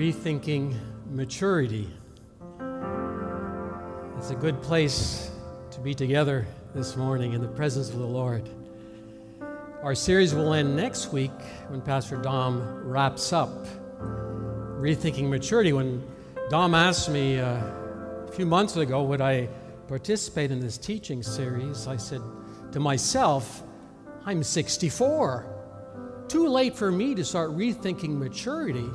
Rethinking maturity. It's a good place to be together this morning in the presence of the Lord. Our series will end next week when Pastor Dom wraps up Rethinking Maturity. When Dom asked me uh, a few months ago, would I participate in this teaching series, I said to myself, I'm 64. Too late for me to start rethinking maturity.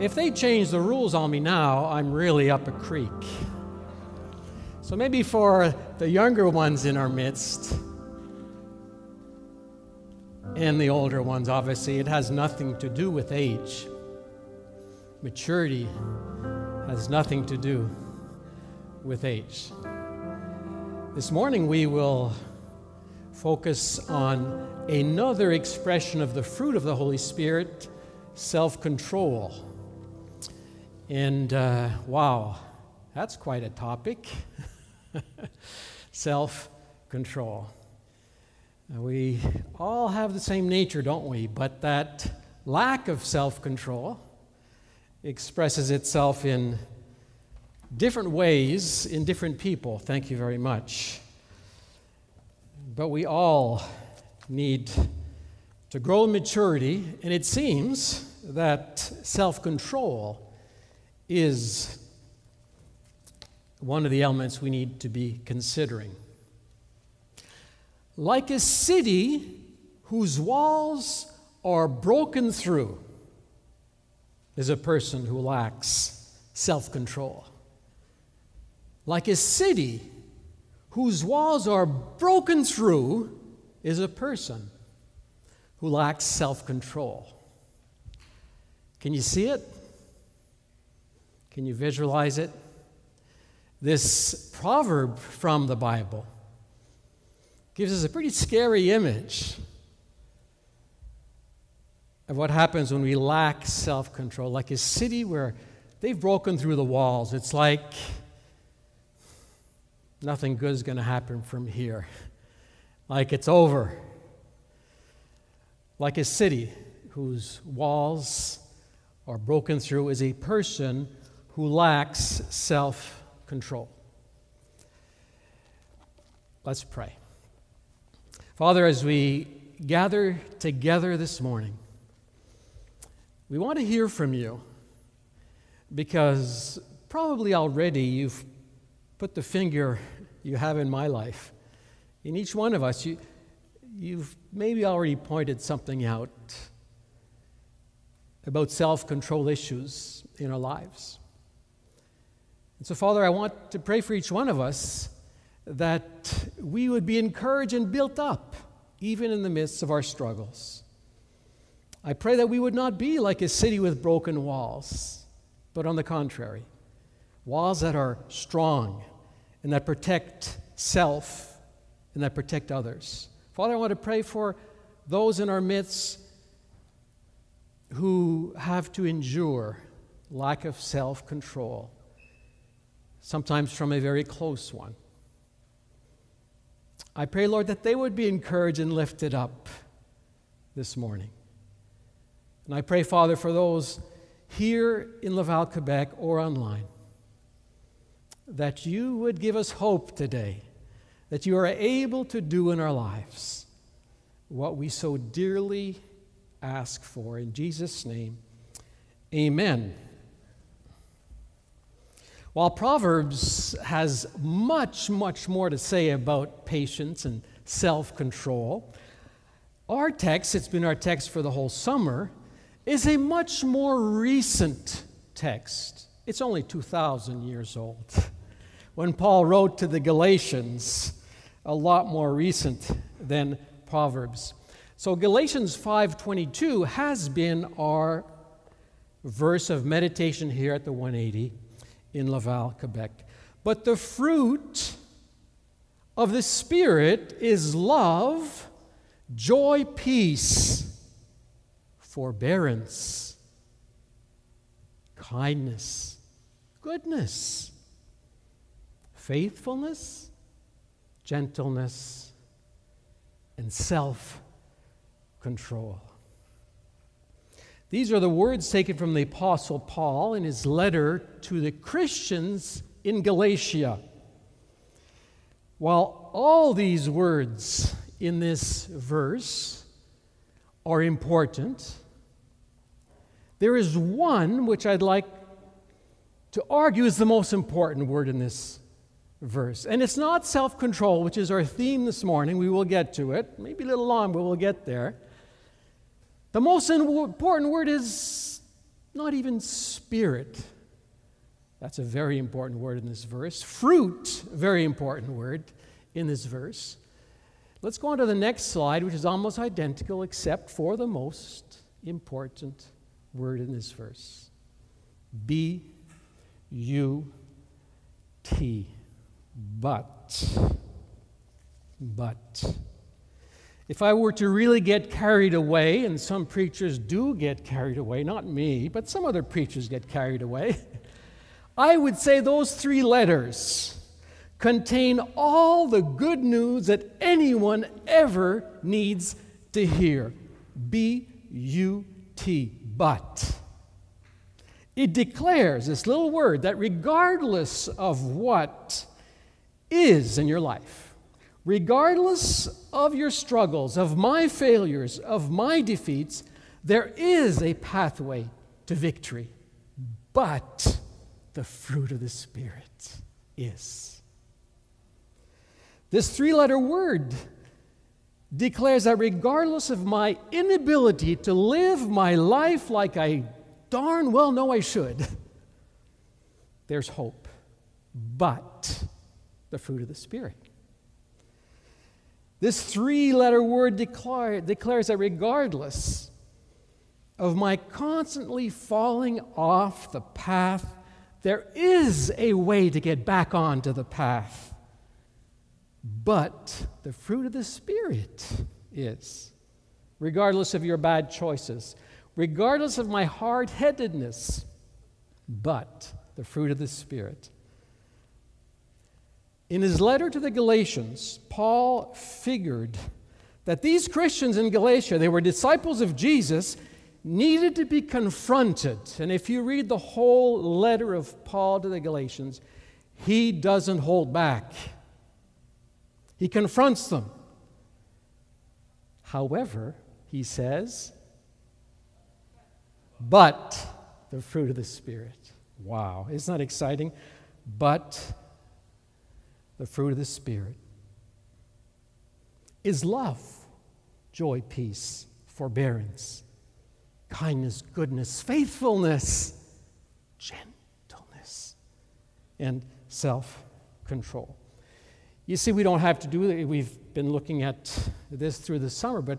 If they change the rules on me now, I'm really up a creek. So maybe for the younger ones in our midst, and the older ones, obviously, it has nothing to do with age. Maturity has nothing to do with age. This morning, we will focus on another expression of the fruit of the Holy Spirit self control. And uh, wow, that's quite a topic self control. We all have the same nature, don't we? But that lack of self control expresses itself in different ways in different people. Thank you very much. But we all need to grow in maturity, and it seems that self control is one of the elements we need to be considering. Like a city whose walls are broken through is a person who lacks self control. Like a city whose walls are broken through is a person who lacks self control. Can you see it? Can you visualize it? This proverb from the Bible gives us a pretty scary image of what happens when we lack self control, like a city where they've broken through the walls. It's like nothing good is going to happen from here, like it's over. Like a city whose walls are broken through is a person who lacks self control. Let's pray. Father, as we gather together this morning, we want to hear from you because probably already you've put the finger you have in my life. In each one of us, you, you've maybe already pointed something out about self control issues in our lives. And so, Father, I want to pray for each one of us that we would be encouraged and built up, even in the midst of our struggles. I pray that we would not be like a city with broken walls, but on the contrary, walls that are strong and that protect self and that protect others. Father, I want to pray for those in our midst who have to endure lack of self control sometimes from a very close one. I pray, Lord, that they would be encouraged and lifted up this morning. And I pray, Father, for those here in Laval, Quebec, or online, that you would give us hope today, that you are able to do in our lives what we so dearly ask for. In Jesus' name, amen. While Proverbs has much, much more to say about patience and self control. Our text, it's been our text for the whole summer, is a much more recent text. It's only 2,000 years old. When Paul wrote to the Galatians, a lot more recent than Proverbs. So Galatians 5:22 has been our verse of meditation here at the 180 in Laval, Quebec. But the fruit of the Spirit is love, joy, peace, forbearance, kindness, goodness, faithfulness, gentleness, and self control. These are the words taken from the Apostle Paul in his letter to the Christians in Galatia. While all these words in this verse are important, there is one which I'd like to argue is the most important word in this verse. And it's not self control, which is our theme this morning. We will get to it. Maybe a little long, but we'll get there. The most important word is not even spirit. That's a very important word in this verse. Fruit, very important word in this verse. Let's go on to the next slide, which is almost identical except for the most important word in this verse B U T. But. But. If I were to really get carried away, and some preachers do get carried away, not me, but some other preachers get carried away, I would say those three letters contain all the good news that anyone ever needs to hear. B U T, but. It declares, this little word, that regardless of what is in your life, regardless of your struggles, of my failures, of my defeats, there is a pathway to victory. But the fruit of the Spirit is. This three letter word declares that regardless of my inability to live my life like I darn well know I should, there's hope. But the fruit of the Spirit. This three letter word declare, declares that regardless of my constantly falling off the path, there is a way to get back onto the path. But the fruit of the Spirit is, regardless of your bad choices, regardless of my hard headedness, but the fruit of the Spirit in his letter to the Galatians, Paul figured that these Christians in Galatia, they were disciples of Jesus, needed to be confronted. And if you read the whole letter of Paul to the Galatians, he doesn't hold back. He confronts them. However, he says, but the fruit of the Spirit. Wow, isn't that exciting? But the fruit of the Spirit, is love, joy, peace, forbearance, kindness, goodness, faithfulness, gentleness, and self control. You see, we don't have to do it. We've been looking at this through the summer, but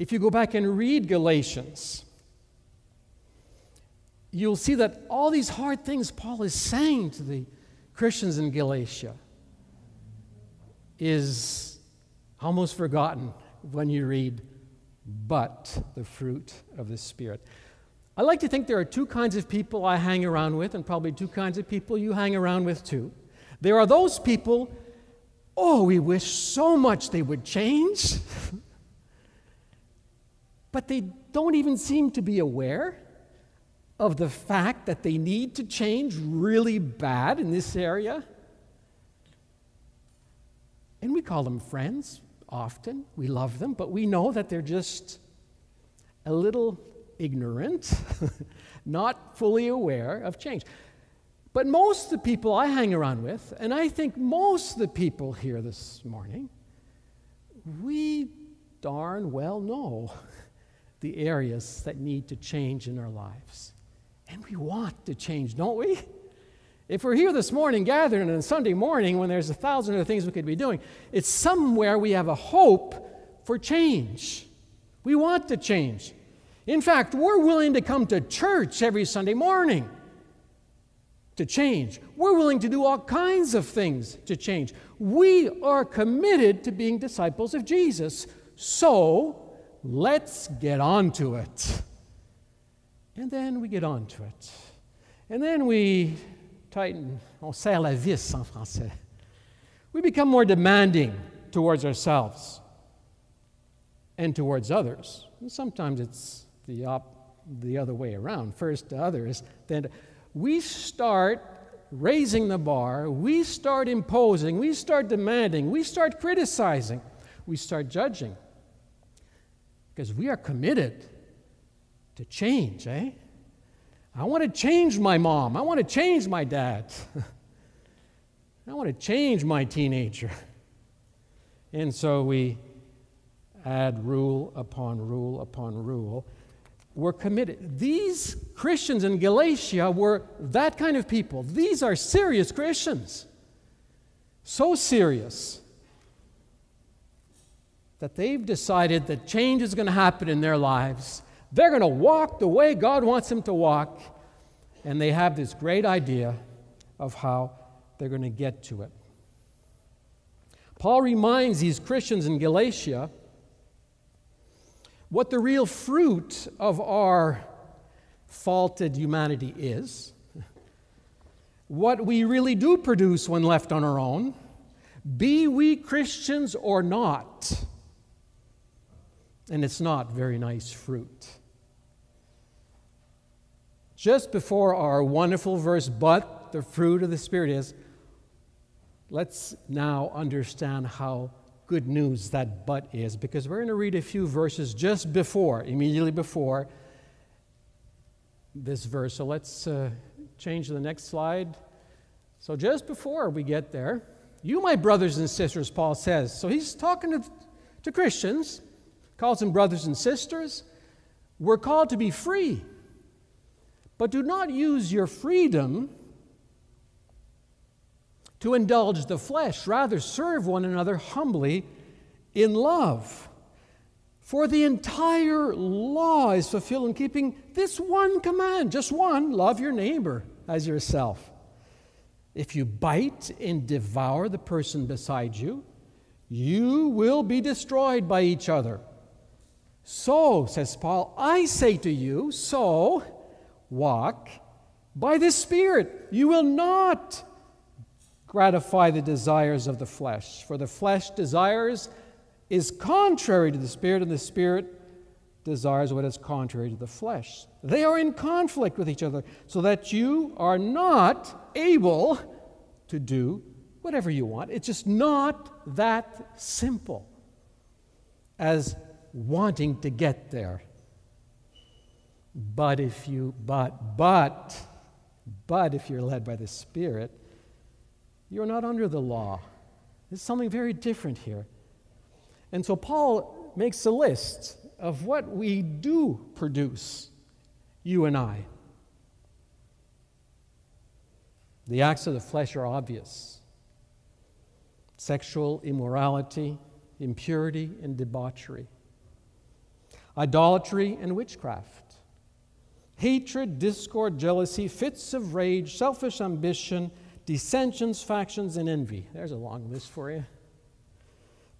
if you go back and read Galatians, you'll see that all these hard things Paul is saying to the Christians in Galatia is almost forgotten when you read, but the fruit of the Spirit. I like to think there are two kinds of people I hang around with, and probably two kinds of people you hang around with too. There are those people, oh, we wish so much they would change, but they don't even seem to be aware of the fact that they need to change really bad in this area. And we call them friends often. We love them, but we know that they're just a little ignorant, not fully aware of change. But most of the people I hang around with, and I think most of the people here this morning, we darn well know the areas that need to change in our lives. And we want to change, don't we? If we're here this morning gathered on a Sunday morning when there's a thousand other things we could be doing, it's somewhere we have a hope for change. We want to change. In fact, we're willing to come to church every Sunday morning to change. We're willing to do all kinds of things to change. We are committed to being disciples of Jesus. So let's get on to it. And then we get on to it. And then we tighten, on serre la vis en français. We become more demanding towards ourselves and towards others. And sometimes it's the, op- the other way around. First to others, then we start raising the bar, we start imposing, we start demanding, we start criticizing, we start judging. Because we are committed to change, eh? I want to change my mom. I want to change my dad. I want to change my teenager. And so we add rule upon rule upon rule were committed. These Christians in Galatia were that kind of people. These are serious Christians. So serious that they've decided that change is going to happen in their lives. They're going to walk the way God wants them to walk. And they have this great idea of how they're going to get to it. Paul reminds these Christians in Galatia what the real fruit of our faulted humanity is, what we really do produce when left on our own, be we Christians or not. And it's not very nice fruit. Just before our wonderful verse, but the fruit of the Spirit is, let's now understand how good news that but is because we're going to read a few verses just before, immediately before this verse. So let's uh, change to the next slide. So just before we get there, you, my brothers and sisters, Paul says. So he's talking to, to Christians, calls them brothers and sisters. We're called to be free. But do not use your freedom to indulge the flesh. Rather, serve one another humbly in love. For the entire law is fulfilled in keeping this one command, just one love your neighbor as yourself. If you bite and devour the person beside you, you will be destroyed by each other. So, says Paul, I say to you, so walk by the Spirit. You will not gratify the desires of the flesh. For the flesh desires is contrary to the Spirit, and the Spirit desires what is contrary to the flesh. They are in conflict with each other, so that you are not able to do whatever you want. It's just not that simple as wanting to get there. But if you, but, but, but if you're led by the Spirit, you're not under the law. There's something very different here. And so Paul makes a list of what we do produce, you and I. The acts of the flesh are obvious sexual immorality, impurity, and debauchery, idolatry and witchcraft, hatred, discord, jealousy, fits of rage, selfish ambition dissensions, factions, and envy. There's a long list for you.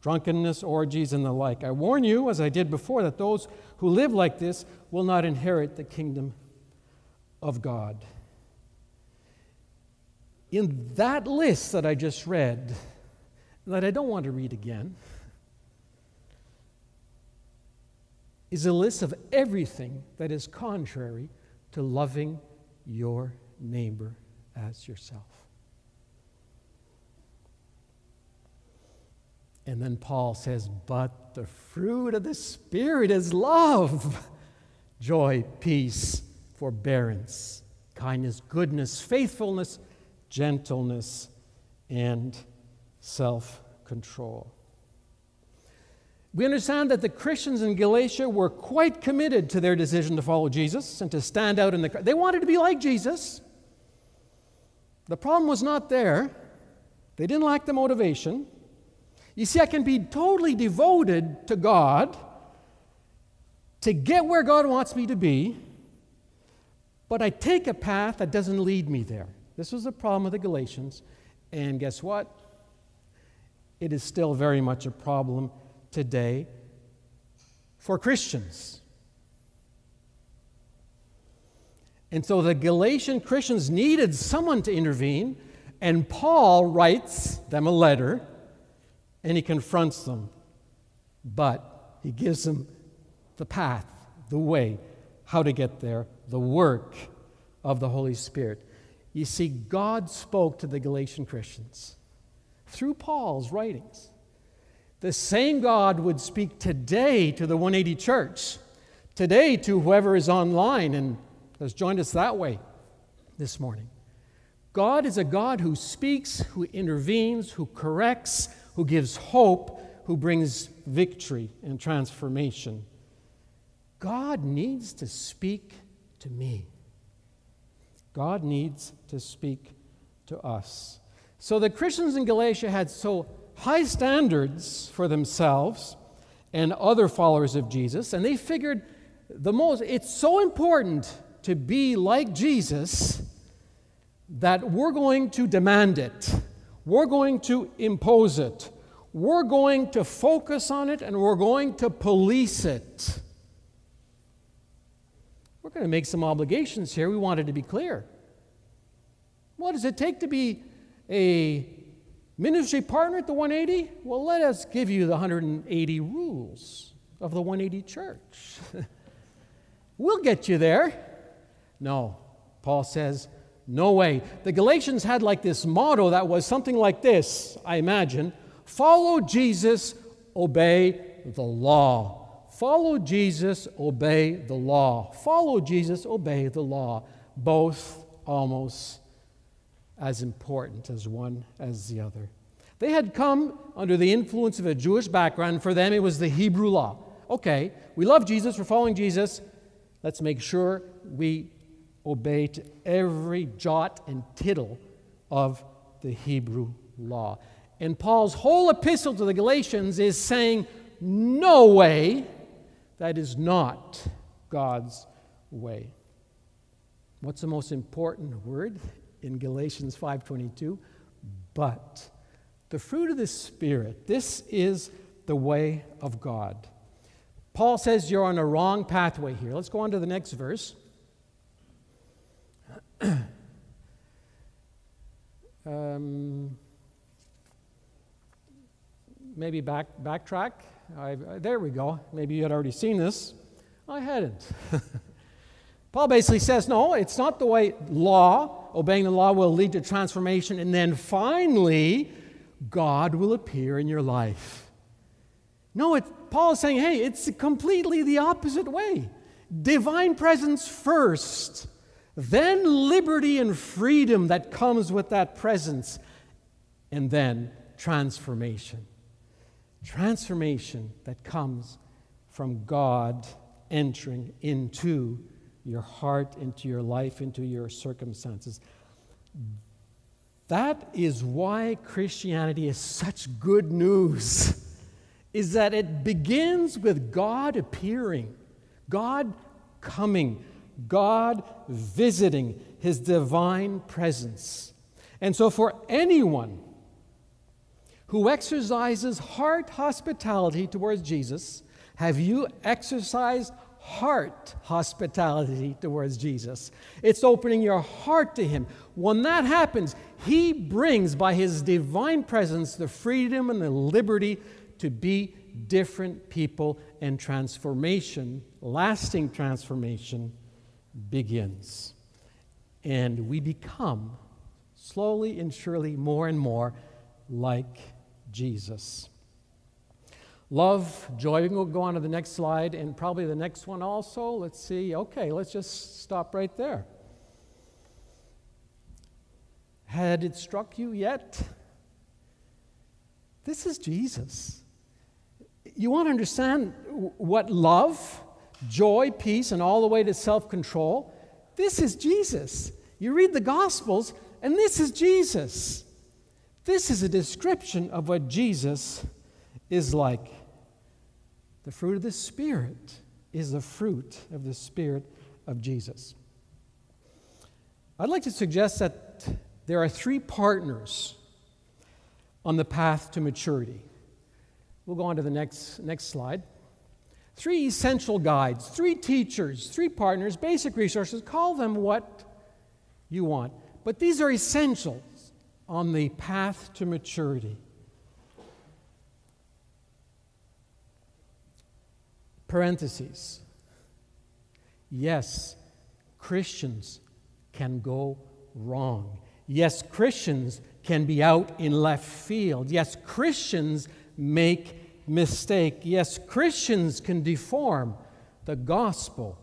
Drunkenness, orgies, and the like. I warn you, as I did before, that those who live like this will not inherit the kingdom of God. In that list that I just read, that I don't want to read again, is a list of everything that is contrary to loving your neighbor as yourself. And then Paul says, But the fruit of the Spirit is love, joy, peace, forbearance, kindness, goodness, faithfulness, gentleness, and self control. We understand that the Christians in Galatia were quite committed to their decision to follow Jesus and to stand out in the. They wanted to be like Jesus. The problem was not there. They didn't lack the motivation. You see, I can be totally devoted to God to get where God wants me to be, but I take a path that doesn't lead me there. This was the problem of the Galatians, and guess what? It is still very much a problem today for Christians. And so the Galatian Christians needed someone to intervene, and Paul writes them a letter and he confronts them. But he gives them the path, the way, how to get there, the work of the Holy Spirit. You see, God spoke to the Galatian Christians through Paul's writings. The same God would speak today to the 180 church, today to whoever is online and has joined us that way this morning. God is a God who speaks, who intervenes, who corrects, who gives hope, who brings victory and transformation. God needs to speak to me. God needs to speak to us. So the Christians in Galatia had so high standards for themselves and other followers of Jesus, and they figured the most, it's so important to be like Jesus that we're going to demand it, we're going to impose it, we're going to focus on it, and we're going to police it. We're going to make some obligations here. We wanted to be clear. What does it take to be a Ministry partner at the 180? Well, let us give you the 180 rules of the 180 church. we'll get you there. No, Paul says, no way. The Galatians had like this motto that was something like this, I imagine follow Jesus, obey the law. Follow Jesus, obey the law. Follow Jesus, obey the law. Both almost as important as one as the other. They had come under the influence of a Jewish background. For them, it was the Hebrew law. Okay, we love Jesus, we're following Jesus. Let's make sure we obey to every jot and tittle of the Hebrew law. And Paul's whole epistle to the Galatians is saying, No way, that is not God's way. What's the most important word? In Galatians 5:22, but the fruit of the spirit, this is the way of God. Paul says you're on a wrong pathway here. Let's go on to the next verse. um, maybe back backtrack. I, there we go. Maybe you had already seen this. I hadn't. Paul basically says, no, it's not the way law, obeying the law will lead to transformation, and then finally, God will appear in your life. No, it, Paul is saying, hey, it's completely the opposite way. Divine presence first, then liberty and freedom that comes with that presence, and then transformation. Transformation that comes from God entering into your heart, into your life, into your circumstances. That is why Christianity is such good news. Is that it begins with God appearing, God coming, God visiting his divine presence. And so, for anyone who exercises heart hospitality towards Jesus, have you exercised heart hospitality towards Jesus. It's opening your heart to Him. When that happens, He brings by His divine presence the freedom and the liberty to be different people, and transformation, lasting transformation, begins. And we become slowly and surely more and more like Jesus. Love, joy. We can go on to the next slide and probably the next one also. Let's see. Okay, let's just stop right there. Had it struck you yet? This is Jesus. You want to understand what love, joy, peace, and all the way to self control? This is Jesus. You read the Gospels, and this is Jesus. This is a description of what Jesus is like. The fruit of the Spirit is the fruit of the Spirit of Jesus. I'd like to suggest that there are three partners on the path to maturity. We'll go on to the next, next slide. Three essential guides, three teachers, three partners, basic resources. Call them what you want. But these are essentials on the path to maturity. Parentheses. Yes, Christians can go wrong. Yes, Christians can be out in left field. Yes, Christians make mistake. Yes, Christians can deform the gospel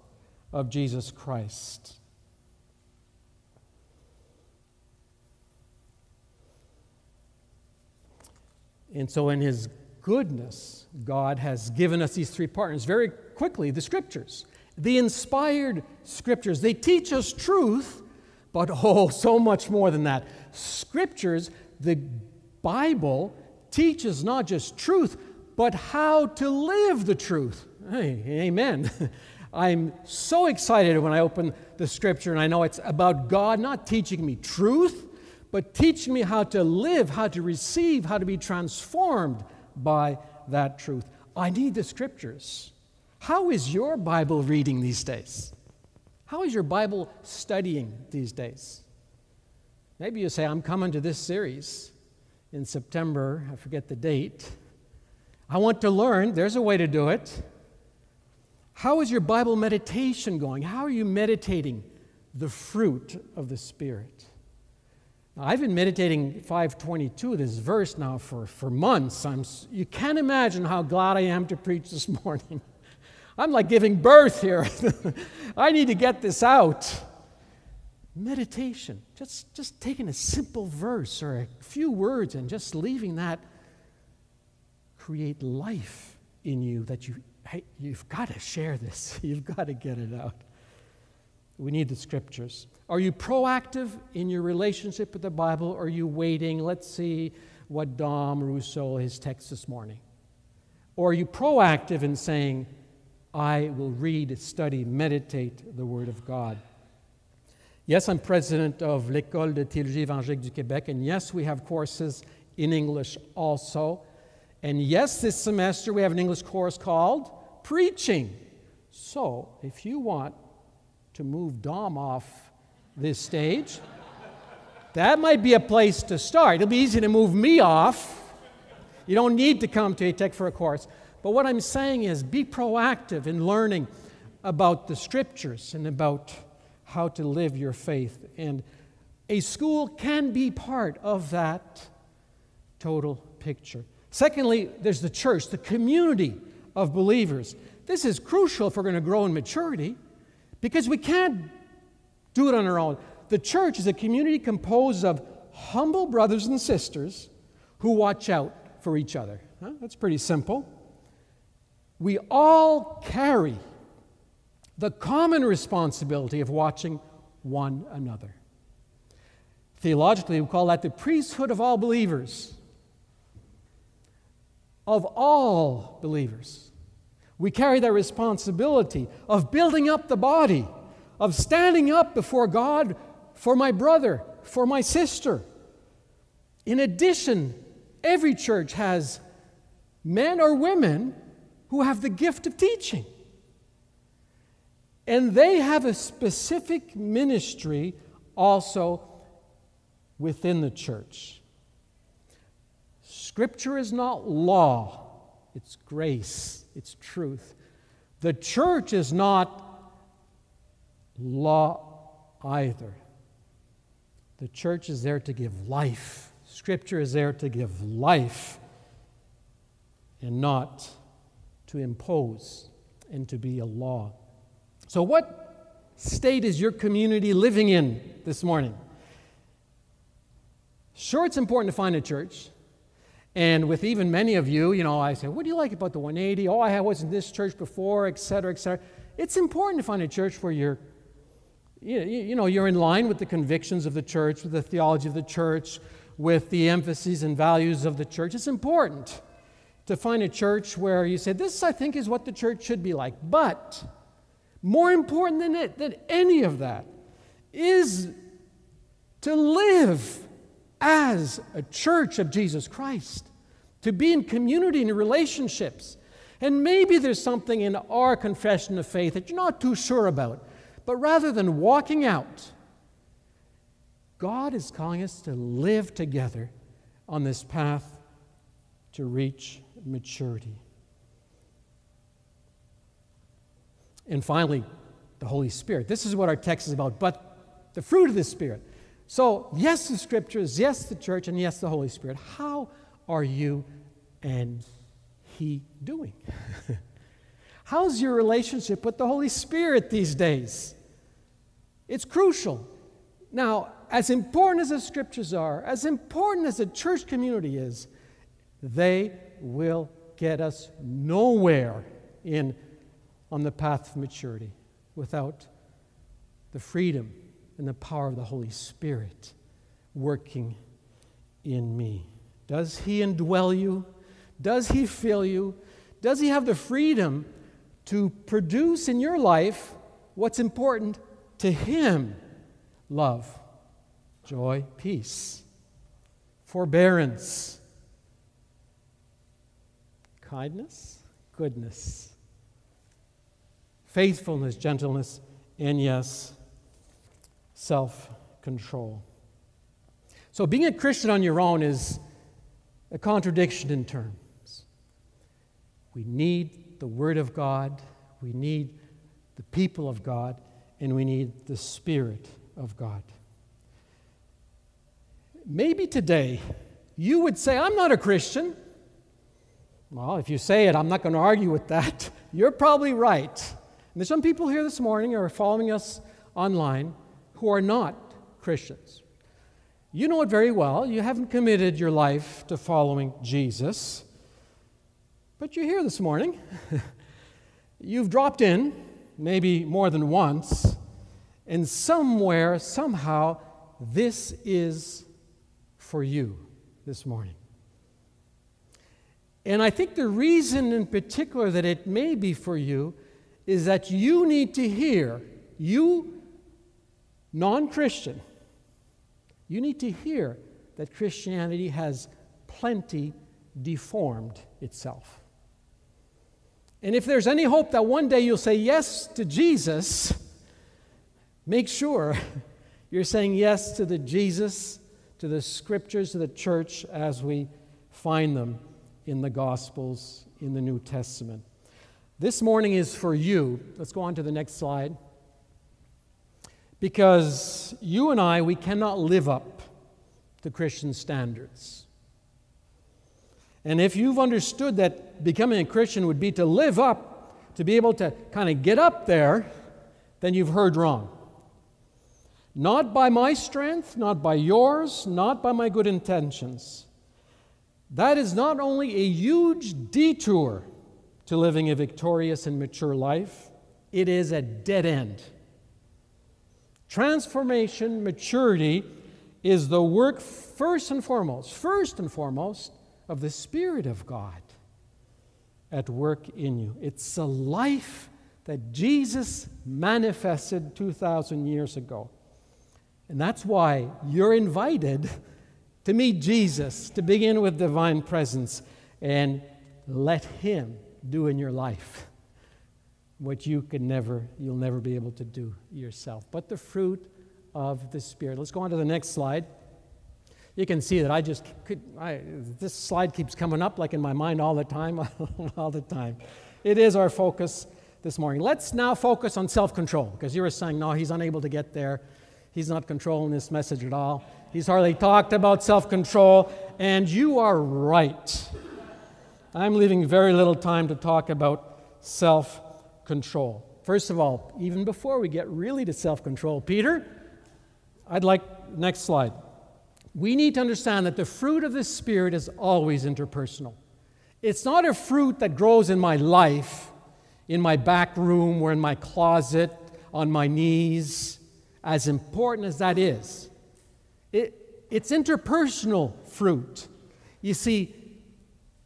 of Jesus Christ. And so, in His goodness, God has given us these three partners. Very quickly, the scriptures. The inspired scriptures. They teach us truth, but oh, so much more than that. Scriptures, the Bible, teaches not just truth, but how to live the truth. Hey, amen. I'm so excited when I open the scripture and I know it's about God not teaching me truth, but teaching me how to live, how to receive, how to be transformed by that truth. I need the scriptures. How is your Bible reading these days? How is your Bible studying these days? Maybe you say, I'm coming to this series in September. I forget the date. I want to learn. There's a way to do it. How is your Bible meditation going? How are you meditating the fruit of the Spirit? I've been meditating 522, this verse now, for, for months. I'm, you can't imagine how glad I am to preach this morning. I'm like giving birth here. I need to get this out. Meditation, just, just taking a simple verse or a few words and just leaving that create life in you that you, hey, you've got to share this. You've got to get it out. We need the scriptures. Are you proactive in your relationship with the Bible or are you waiting? Let's see what Dom Rousseau, his text this morning. Or are you proactive in saying, I will read, study, meditate the Word of God. Yes, I'm president of l'École de théologie évangélique du Québec, and yes, we have courses in English also. And yes, this semester we have an English course called Preaching. So, if you want to move Dom off this stage, that might be a place to start. It'll be easy to move me off. You don't need to come to ETEQ for a course. But what I'm saying is be proactive in learning about the scriptures and about how to live your faith. And a school can be part of that total picture. Secondly, there's the church, the community of believers. This is crucial if we're going to grow in maturity because we can't do it on our own. The church is a community composed of humble brothers and sisters who watch out for each other. Huh? That's pretty simple we all carry the common responsibility of watching one another. Theologically, we call that the priesthood of all believers. Of all believers. We carry that responsibility of building up the body, of standing up before God for my brother, for my sister. In addition, every church has men or women who have the gift of teaching. And they have a specific ministry also within the church. Scripture is not law, it's grace, it's truth. The church is not law either. The church is there to give life. Scripture is there to give life and not to impose and to be a law. So, what state is your community living in this morning? Sure, it's important to find a church. And with even many of you, you know, I say, what do you like about the 180? Oh, I was in this church before, et cetera, et cetera. It's important to find a church where you're, you, you know, you're in line with the convictions of the church, with the theology of the church, with the emphases and values of the church. It's important to find a church where you say, this, I think, is what the church should be like. But more important than, it, than any of that is to live as a church of Jesus Christ, to be in community and relationships. And maybe there's something in our confession of faith that you're not too sure about, but rather than walking out, God is calling us to live together on this path to reach maturity. And finally, the Holy Spirit. This is what our text is about, but the fruit of the Spirit. So, yes, the scriptures, yes, the church, and yes, the Holy Spirit. How are you and He doing? How's your relationship with the Holy Spirit these days? It's crucial. Now, as important as the scriptures are, as important as the church community is, they will get us nowhere in on the path of maturity without the freedom and the power of the Holy Spirit working in me. Does He indwell you? Does He fill you? Does He have the freedom to produce in your life what's important to Him? Love, joy, peace, forbearance, kindness, goodness, faithfulness, gentleness, and yes, self control. So, being a Christian on your own is a contradiction in terms. We need the Word of God, we need the people of God, and we need the Spirit of God. Maybe today you would say, I'm not a Christian. Well, if you say it, I'm not going to argue with that. You're probably right. And there's some people here this morning or following us online who are not Christians. You know it very well. You haven't committed your life to following Jesus, but you're here this morning. You've dropped in, maybe more than once, and somewhere, somehow, this is for you this morning. And I think the reason in particular that it may be for you is that you need to hear, you non Christian, you need to hear that Christianity has plenty deformed itself. And if there's any hope that one day you'll say yes to Jesus, make sure you're saying yes to the Jesus, to the scriptures, to the church as we find them in the Gospels, in the New Testament. This morning is for you. Let's go on to the next slide. Because you and I, we cannot live up to Christian standards. And if you've understood that becoming a Christian would be to live up, to be able to kind of get up there, then you've heard wrong. Not by my strength, not by yours, not by my good intentions. That is not only a huge detour to living a victorious and mature life, it is a dead end. Transformation, maturity, is the work first and foremost, first and foremost, of the Spirit of God at work in you. It's a life that Jesus manifested 2,000 years ago. And that's why you're invited to meet Jesus, to begin with divine presence, and let Him do in your life what you can never, you'll never be able to do yourself. But the fruit of the Spirit. Let's go on to the next slide. You can see that I just could, I, this slide keeps coming up like in my mind all the time, all the time. It is our focus this morning. Let's now focus on self control because you were saying, no, he's unable to get there. He's not controlling this message at all. He's hardly talked about self control, and you are right. I'm leaving very little time to talk about self control. First of all, even before we get really to self control, Peter, I'd like, next slide. We need to understand that the fruit of the Spirit is always interpersonal. It's not a fruit that grows in my life, in my back room or in my closet, on my knees, as important as that is. It, it's interpersonal fruit. You see,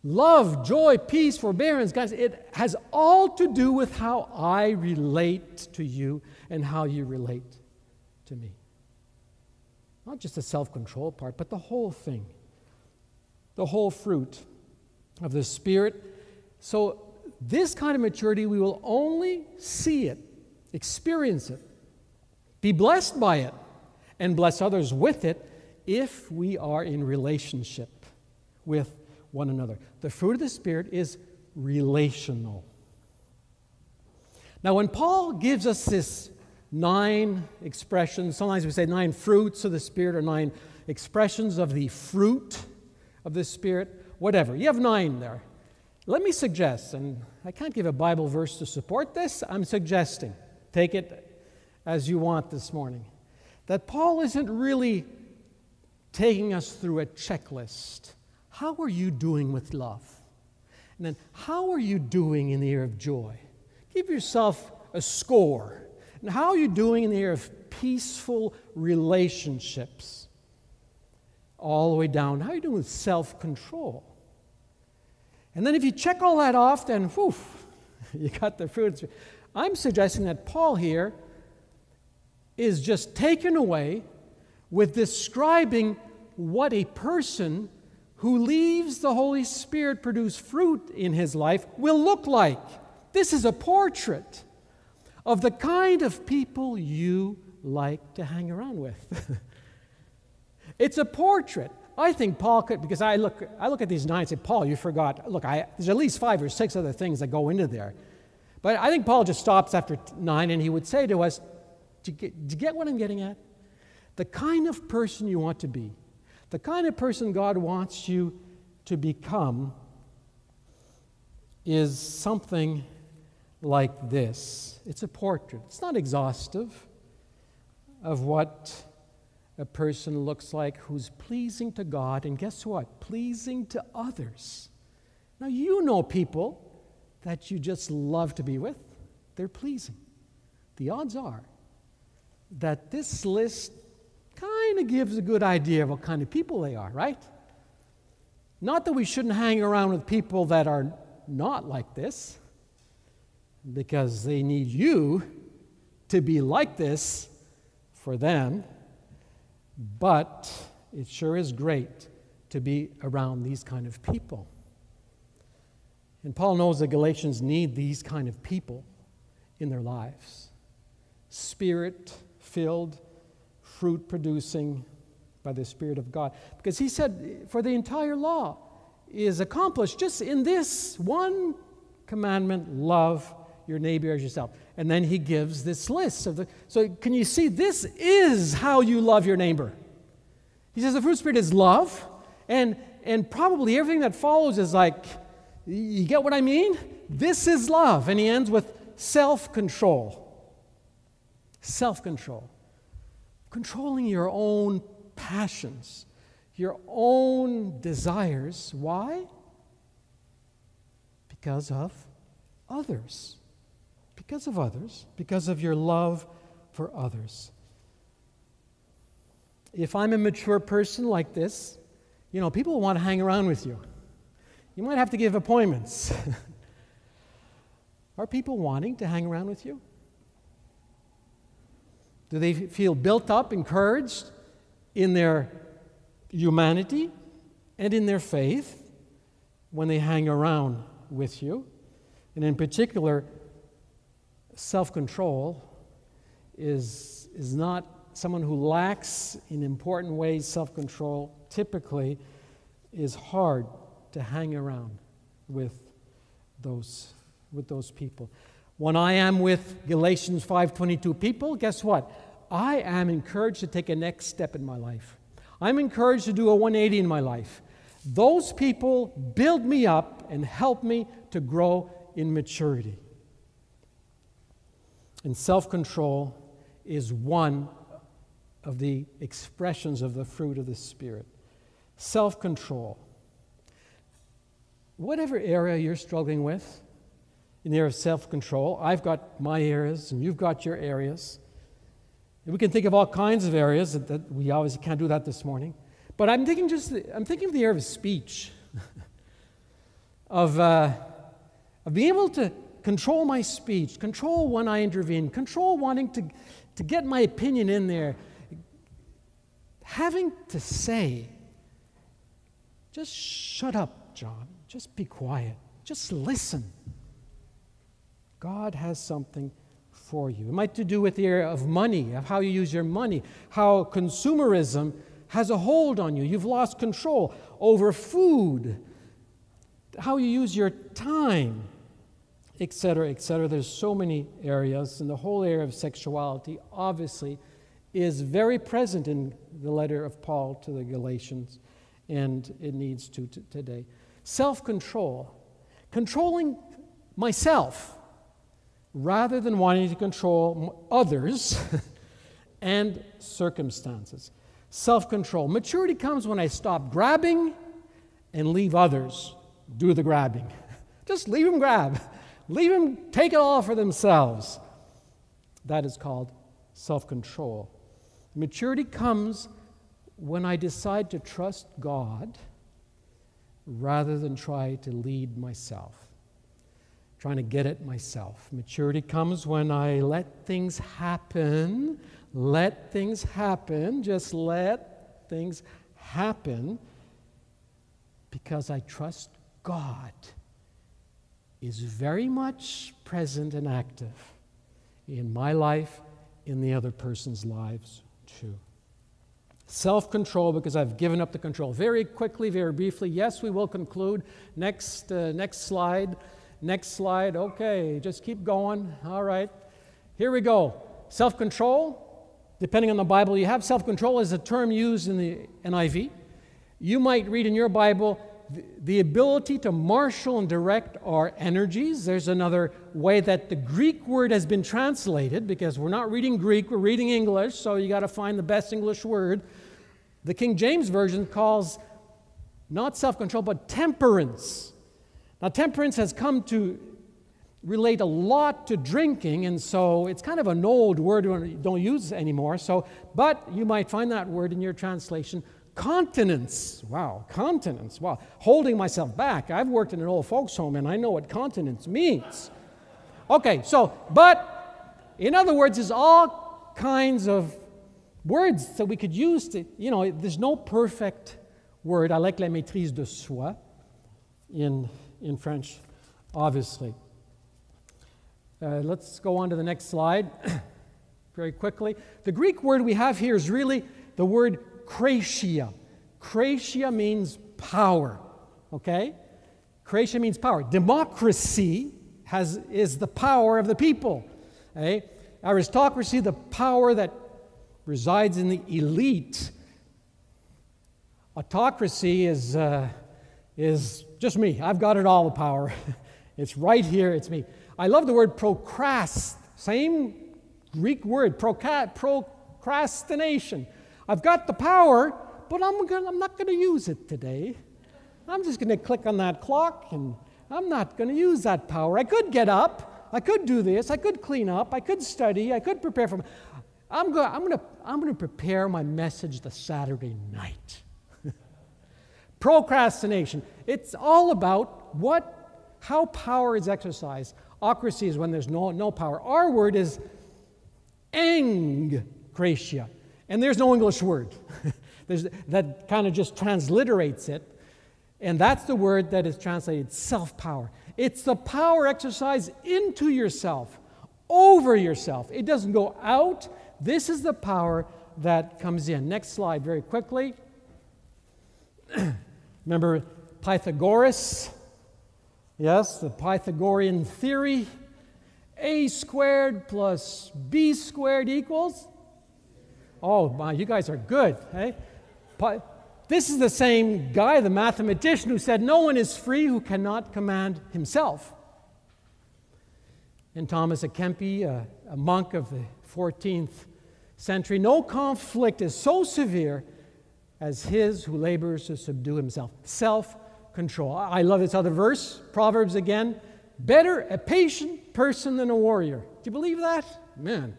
love, joy, peace, forbearance, guys, it has all to do with how I relate to you and how you relate to me. Not just the self control part, but the whole thing, the whole fruit of the Spirit. So, this kind of maturity, we will only see it, experience it, be blessed by it, and bless others with it if we are in relationship with one another. The fruit of the Spirit is relational. Now, when Paul gives us this nine expressions, sometimes we say nine fruits of the Spirit or nine expressions of the fruit of the Spirit, whatever. You have nine there. Let me suggest, and I can't give a Bible verse to support this, I'm suggesting, take it as you want this morning, that Paul isn't really taking us through a checklist how are you doing with love? And then, how are you doing in the area of joy? Give yourself a score. And how are you doing in the area of peaceful relationships? All the way down. How are you doing with self control? And then, if you check all that off, then whew, you got the fruits. I'm suggesting that Paul here is just taken away with describing what a person who leaves the Holy Spirit produce fruit in his life will look like. This is a portrait of the kind of people you like to hang around with. it's a portrait. I think Paul could, because I look, I look at these nine and say, Paul, you forgot. Look, I, there's at least five or six other things that go into there. But I think Paul just stops after nine and he would say to us, do you, get, do you get what I'm getting at? The kind of person you want to be the kind of person God wants you to become is something like this it's a portrait, it's not exhaustive of what a person looks like who's pleasing to God, and guess what? Pleasing to others. Now, you know people that you just love to be with, they're pleasing. The odds are that this list kind of gives a good idea of what kind of people they are, right? Not that we shouldn't hang around with people that are not like this, because they need you to be like this for them, but it sure is great to be around these kind of people. And Paul knows the Galatians need these kind of people in their lives spirit filled fruit producing by the Spirit of God. Because he said, for the entire law is accomplished just in this one commandment love your neighbor as yourself. And then he gives this list of the. So can you see this is how you love your neighbor? He says the fruit spirit is love, and and probably everything that follows is like, you get what I mean? This is love. And he ends with self control. Self control controlling your own passions, your own desires. Why? Because of others. Because of others. Because of your love for others. If I'm a mature person like this, you know, people want to hang around with you. You might have to give appointments. Are people wanting to hang around with you? Do they feel built up, encouraged in their humanity and in their faith when they hang around with you? And in particular, self control is, is not someone who lacks in important ways self control, typically is hard to hang around with those, with those people. When I am with Galatians 5:22 people, guess what? I am encouraged to take a next step in my life. I'm encouraged to do a 180 in my life. Those people build me up and help me to grow in maturity. And self control is one of the expressions of the fruit of the Spirit. Self control. Whatever area you're struggling with, in the area of self control, I've got my areas and you've got your areas. And we can think of all kinds of areas that, that we obviously can't do that this morning. But I'm thinking just, I'm thinking of the area of speech, of, uh, of being able to control my speech, control when I intervene, control wanting to, to get my opinion in there, having to say, just shut up, John, just be quiet, just listen. God has something for you. It might to do with the area of money, of how you use your money, how consumerism has a hold on you. You've lost control over food, how you use your time, etc., etc. There's so many areas, and the whole area of sexuality obviously is very present in the letter of Paul to the Galatians, and it needs to t- today. Self control, controlling myself rather than wanting to control others and circumstances. Self control. Maturity comes when I stop grabbing and leave others do the grabbing. Just leave them grab. Leave them take it all for themselves. That is called self control. Maturity comes when I decide to trust God rather than try to lead myself, trying to get it myself. Maturity comes when I let things happen, let things happen, just let things happen because I trust God is very much present and active in my life, in the other person's lives too. Self control, because I've given up the control. Very quickly, very briefly, yes, we will conclude. Next, uh, next slide. Next slide. Okay, just keep going. All right. Here we go. Self control, depending on the Bible you have, self control is a term used in the NIV. You might read in your Bible, the ability to marshal and direct our energies. There's another way that the Greek word has been translated because we're not reading Greek, we're reading English, so you got to find the best English word. The King James Version calls not self control, but temperance. Now, temperance has come to relate a lot to drinking, and so it's kind of an old word we don't use anymore. So, but you might find that word in your translation Continence. Wow, continence. Wow. Holding myself back. I've worked in an old folks' home and I know what continence means. Okay, so, but in other words, there's all kinds of words that we could use to, you know, there's no perfect word. I like la maîtrise de soi in, in French, obviously. Uh, let's go on to the next slide very quickly. The Greek word we have here is really the word kratia. Kratia means power, okay? Kratia means power. Democracy has, is the power of the people. Okay? Aristocracy, the power that resides in the elite. Autocracy is, uh, is just me. I've got it all, the power. it's right here, it's me. I love the word procrast, same Greek word, procrastination. I've got the power, but I'm, gonna, I'm not going to use it today. I'm just going to click on that clock and I'm not going to use that power. I could get up. I could do this. I could clean up. I could study. I could prepare for. I'm going. I'm to. I'm going to prepare my message the Saturday night. Procrastination. It's all about what, how power is exercised. Ocracy is when there's no, no power. Our word is engkratia. And there's no English word that kind of just transliterates it. And that's the word that is translated self power. It's the power exercise into yourself, over yourself. It doesn't go out. This is the power that comes in. Next slide, very quickly. Remember Pythagoras? Yes, the Pythagorean theory. A squared plus B squared equals Oh, my, you guys are good. Hey? But this is the same guy, the mathematician, who said, No one is free who cannot command himself. And Thomas à Kempis, a, a monk of the 14th century, no conflict is so severe as his who labors to subdue himself. Self control. I love this other verse, Proverbs again. Better a patient person than a warrior. Do you believe that? Man,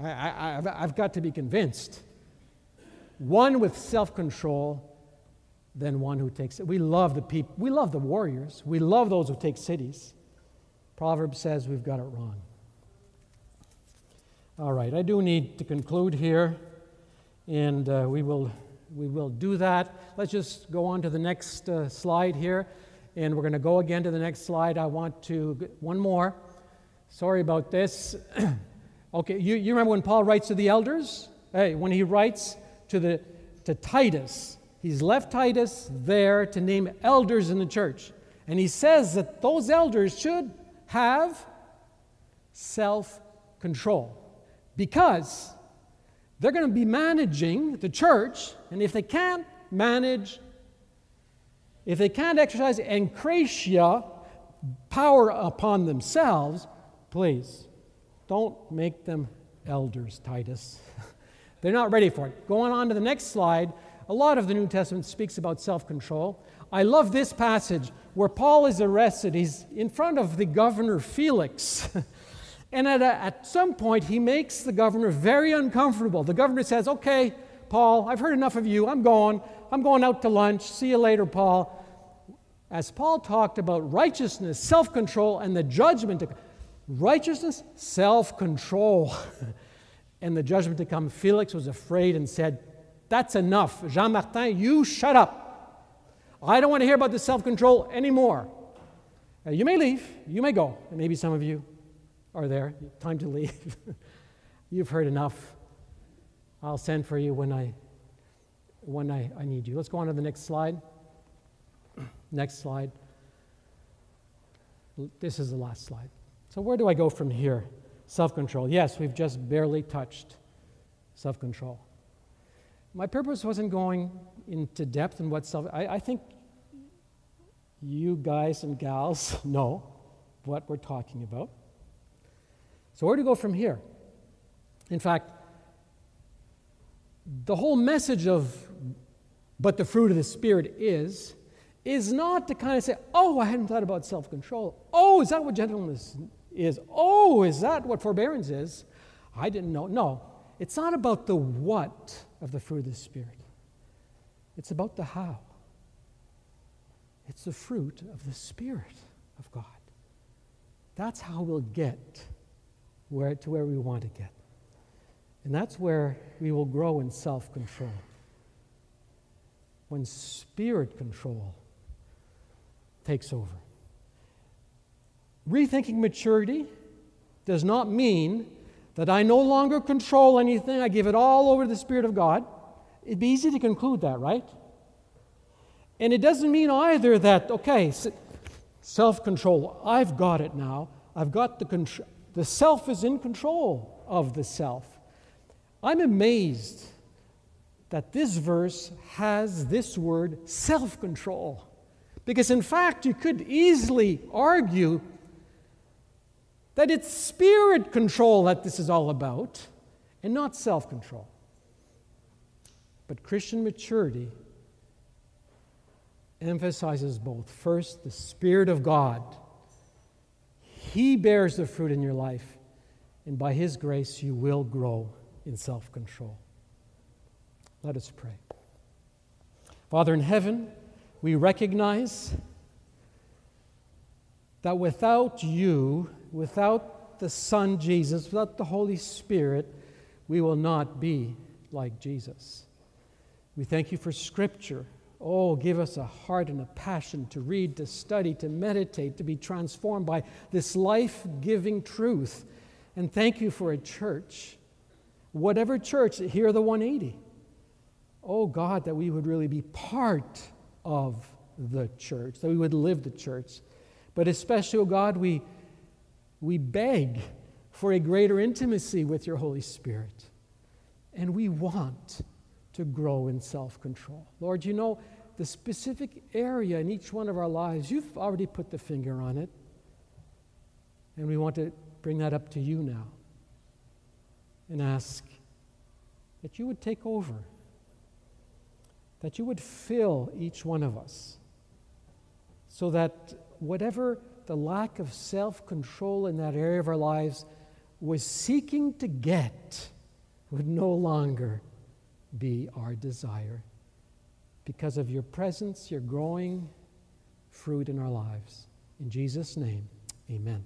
I, have got to be convinced. One with self control than one who takes it. We love the people, we love the warriors, we love those who take cities. Proverbs says we've got it wrong. All right, I do need to conclude here, and uh, we, will, we will do that. Let's just go on to the next uh, slide here, and we're going to go again to the next slide. I want to, one more. Sorry about this. okay, you, you remember when Paul writes to the elders? Hey, when he writes to, the, to Titus, he's left Titus there to name elders in the church. And he says that those elders should have self control because they're going to be managing the church, and if they can't manage, if they can't exercise encratia, power upon themselves, please don't make them elders, Titus. They're not ready for it. Going on to the next slide, a lot of the New Testament speaks about self control. I love this passage where Paul is arrested. He's in front of the governor Felix. And at, a, at some point, he makes the governor very uncomfortable. The governor says, Okay, Paul, I've heard enough of you. I'm going. I'm going out to lunch. See you later, Paul. As Paul talked about righteousness, self control, and the judgment righteousness, self control, and the judgment to come, Felix was afraid and said, That's enough. Jean Martin, you shut up. I don't want to hear about the self control anymore. Uh, you may leave, you may go, and maybe some of you are there. Time to leave. You've heard enough. I'll send for you when I when I, I need you. Let's go on to the next slide. next slide. This is the last slide. So where do I go from here? Self-control. Yes, we've just barely touched self-control. My purpose wasn't going into depth in what self I, I think you guys and gals know what we're talking about. So, where do we go from here? In fact, the whole message of but the fruit of the Spirit is, is not to kind of say, oh, I hadn't thought about self control. Oh, is that what gentleness is? Oh, is that what forbearance is? I didn't know. No, it's not about the what of the fruit of the Spirit, it's about the how. It's the fruit of the Spirit of God. That's how we'll get where, to where we want to get. And that's where we will grow in self control. When spirit control takes over. Rethinking maturity does not mean that I no longer control anything, I give it all over to the Spirit of God. It'd be easy to conclude that, right? And it doesn't mean either that, okay, self control, I've got it now. I've got the control. The self is in control of the self. I'm amazed that this verse has this word self control. Because, in fact, you could easily argue that it's spirit control that this is all about and not self control. But Christian maturity emphasizes both. First, the Spirit of God he bears the fruit in your life, and by His grace, you will grow in self control. Let us pray. Father in heaven, we recognize that without you, without the Son Jesus, without the Holy Spirit, we will not be like Jesus. We thank you for Scripture Oh, give us a heart and a passion to read, to study, to meditate, to be transformed by this life giving truth. And thank you for a church, whatever church, here the 180. Oh, God, that we would really be part of the church, that we would live the church. But especially, oh God, we, we beg for a greater intimacy with your Holy Spirit. And we want to grow in self control. Lord, you know the specific area in each one of our lives, you've already put the finger on it. And we want to bring that up to you now and ask that you would take over, that you would fill each one of us, so that whatever the lack of self control in that area of our lives was seeking to get would no longer be our desire. Because of your presence, your growing fruit in our lives. In Jesus' name, amen.